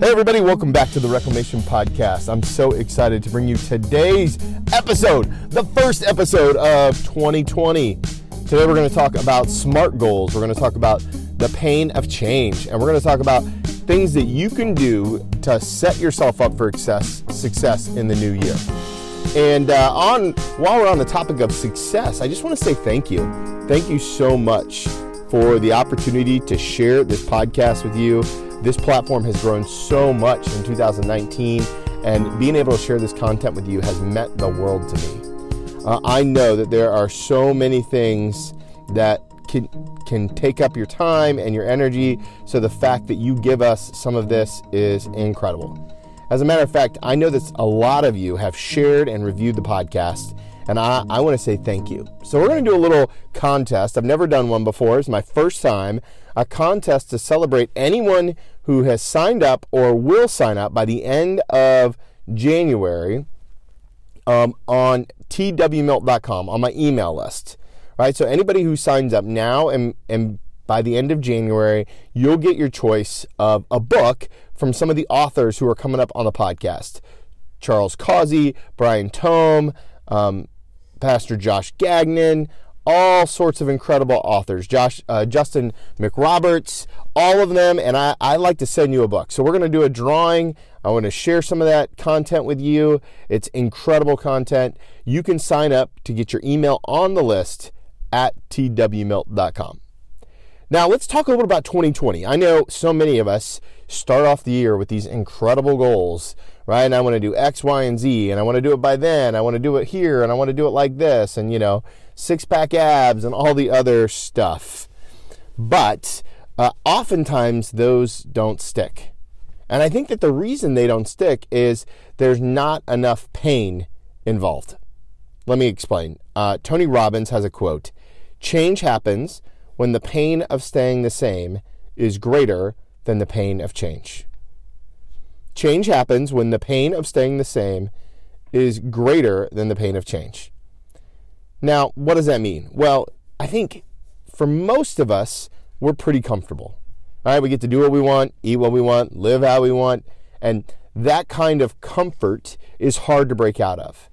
Hey, everybody, welcome back to the Reclamation Podcast. I'm so excited to bring you today's episode, the first episode of 2020. Today, we're going to talk about SMART goals. We're going to talk about the pain of change, and we're going to talk about things that you can do to set yourself up for success, success in the new year. And uh, on while we're on the topic of success, I just want to say thank you. Thank you so much for the opportunity to share this podcast with you this platform has grown so much in 2019, and being able to share this content with you has meant the world to me. Uh, I know that there are so many things that can can take up your time and your energy. So the fact that you give us some of this is incredible. As a matter of fact, I know that a lot of you have shared and reviewed the podcast, and I, I want to say thank you. So we're going to do a little contest. I've never done one before. It's my first time a contest to celebrate anyone who has signed up or will sign up by the end of January um, on twmilt.com on my email list. Right, so anybody who signs up now and and by the end of January, you'll get your choice of a book from some of the authors who are coming up on the podcast. Charles Causey, Brian Tome, um, Pastor Josh Gagnon, all sorts of incredible authors. Josh, uh, Justin McRoberts, all of them, and I, I like to send you a book. So we're going to do a drawing. I want to share some of that content with you. It's incredible content. You can sign up to get your email on the list at twmilt.com. Now let's talk a little bit about 2020. I know so many of us start off the year with these incredible goals, right? And I want to do X, Y, and Z, and I want to do it by then. I want to do it here, and I want to do it like this, and you know, six pack abs and all the other stuff. But uh, oftentimes those don't stick. And I think that the reason they don't stick is there's not enough pain involved. Let me explain. Uh, Tony Robbins has a quote Change happens when the pain of staying the same is greater than the pain of change. Change happens when the pain of staying the same is greater than the pain of change. Now, what does that mean? Well, I think for most of us, we're pretty comfortable. All right, we get to do what we want, eat what we want, live how we want, and that kind of comfort is hard to break out of.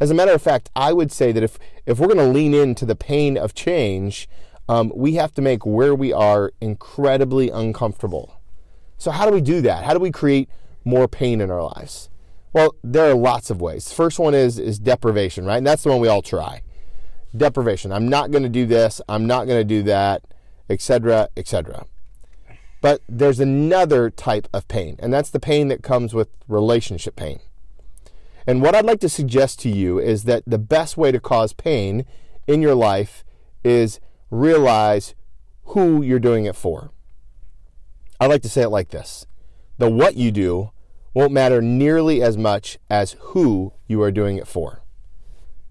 As a matter of fact, I would say that if, if we're going to lean into the pain of change, um, we have to make where we are incredibly uncomfortable. So, how do we do that? How do we create more pain in our lives? Well, there are lots of ways. First one is is deprivation, right? And that's the one we all try deprivation. I'm not going to do this. I'm not going to do that, etc., etc. But there's another type of pain, and that's the pain that comes with relationship pain. And what I'd like to suggest to you is that the best way to cause pain in your life is realize who you're doing it for. I like to say it like this the what you do won't matter nearly as much as who you are doing it for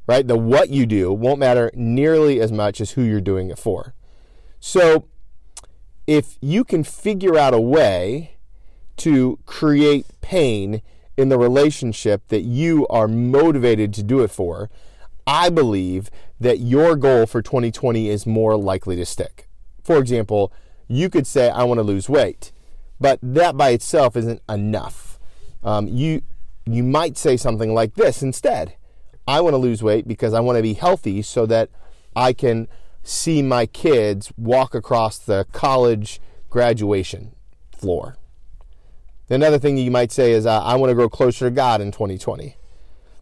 right? The what you do won't matter nearly as much as who you're doing it for. So if you can figure out a way to create pain in the relationship that you are motivated to do it for, I believe that your goal for 2020 is more likely to stick. For example, you could say, I want to lose weight, but that by itself isn't enough. Um, you, you might say something like this instead I want to lose weight because I want to be healthy so that I can see my kids walk across the college graduation floor. Another thing you might say is uh, I want to grow closer to God in 2020.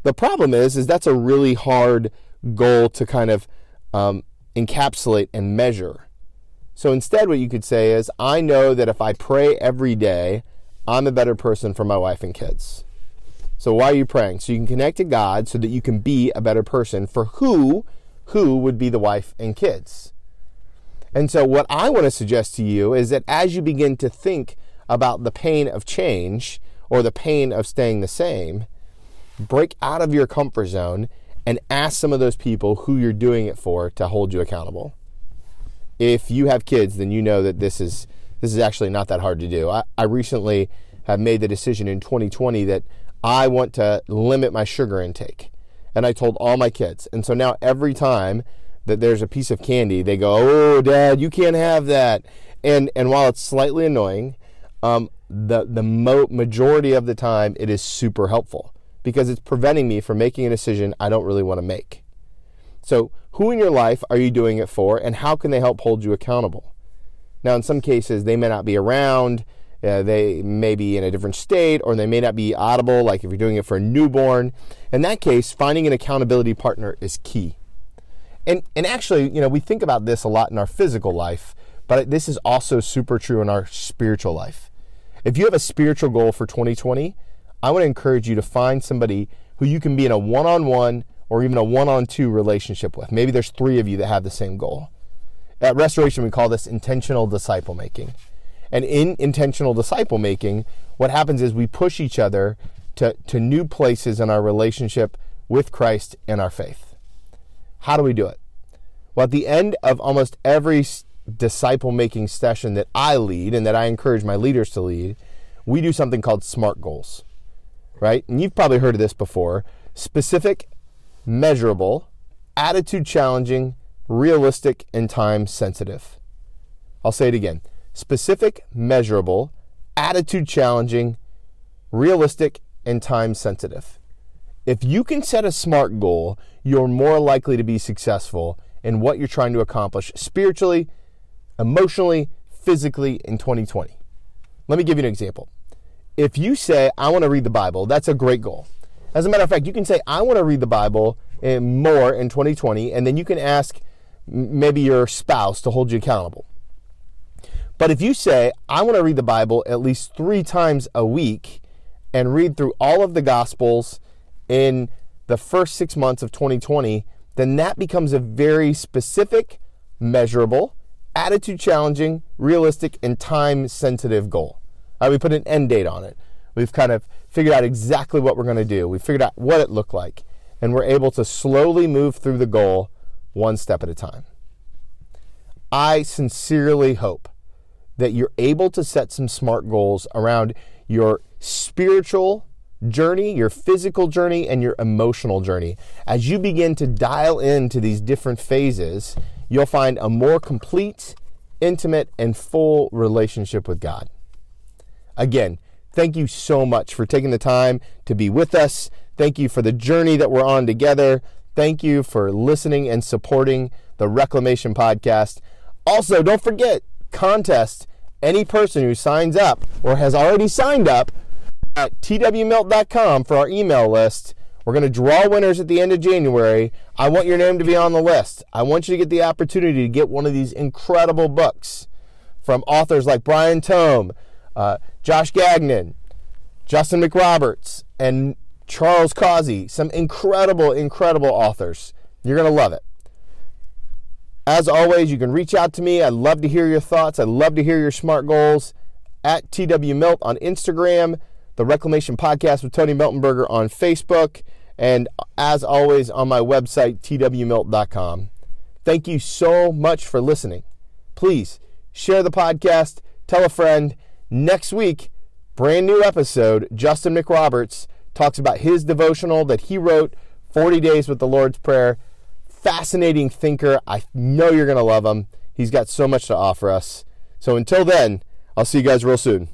The problem is, is that's a really hard goal to kind of um, encapsulate and measure. So instead, what you could say is, I know that if I pray every day, I'm a better person for my wife and kids. So why are you praying? So you can connect to God so that you can be a better person for who who would be the wife and kids. And so what I want to suggest to you is that as you begin to think about the pain of change or the pain of staying the same, break out of your comfort zone and ask some of those people who you're doing it for to hold you accountable. If you have kids, then you know that this is this is actually not that hard to do. I, I recently have made the decision in 2020 that I want to limit my sugar intake. And I told all my kids. And so now every time that there's a piece of candy, they go, "Oh, dad, you can't have that." And and while it's slightly annoying, um, the the mo- majority of the time it is super helpful because it's preventing me from making a decision I don't really want to make. So, who in your life are you doing it for, and how can they help hold you accountable? Now, in some cases, they may not be around, uh, they may be in a different state, or they may not be audible, like if you're doing it for a newborn. In that case, finding an accountability partner is key. And, and actually, you know, we think about this a lot in our physical life, but this is also super true in our spiritual life. If you have a spiritual goal for 2020, I want to encourage you to find somebody who you can be in a one on one or even a one on two relationship with. Maybe there's three of you that have the same goal. At Restoration, we call this intentional disciple making. And in intentional disciple making, what happens is we push each other to, to new places in our relationship with Christ and our faith. How do we do it? Well, at the end of almost every disciple making session that I lead and that I encourage my leaders to lead, we do something called SMART goals, right? And you've probably heard of this before specific, measurable, attitude challenging, realistic, and time sensitive. I'll say it again specific, measurable, attitude challenging, realistic, and time sensitive. If you can set a SMART goal, you're more likely to be successful in what you're trying to accomplish spiritually, emotionally, physically in 2020. Let me give you an example. If you say, I want to read the Bible, that's a great goal. As a matter of fact, you can say, I want to read the Bible more in 2020, and then you can ask maybe your spouse to hold you accountable. But if you say, I want to read the Bible at least three times a week and read through all of the Gospels in the first six months of 2020, then that becomes a very specific, measurable, attitude challenging, realistic, and time sensitive goal. Right, we put an end date on it. We've kind of figured out exactly what we're going to do. We figured out what it looked like, and we're able to slowly move through the goal one step at a time. I sincerely hope that you're able to set some smart goals around your spiritual journey, your physical journey, and your emotional journey. As you begin to dial into these different phases, you'll find a more complete, intimate, and full relationship with God. Again, thank you so much for taking the time to be with us. Thank you for the journey that we're on together. Thank you for listening and supporting the Reclamation Podcast. Also, don't forget, contest any person who signs up or has already signed up at twmilt.com for our email list we're going to draw winners at the end of January. I want your name to be on the list. I want you to get the opportunity to get one of these incredible books from authors like Brian Tome, uh, Josh Gagnon, Justin McRoberts, and Charles Causey. Some incredible, incredible authors. You're going to love it. As always, you can reach out to me. I'd love to hear your thoughts. I'd love to hear your smart goals at TW on Instagram the Reclamation Podcast with Tony Miltenberger on Facebook, and as always on my website, twmilt.com. Thank you so much for listening. Please share the podcast, tell a friend. Next week, brand new episode, Justin McRoberts talks about his devotional that he wrote, 40 Days with the Lord's Prayer. Fascinating thinker. I know you're going to love him. He's got so much to offer us. So until then, I'll see you guys real soon.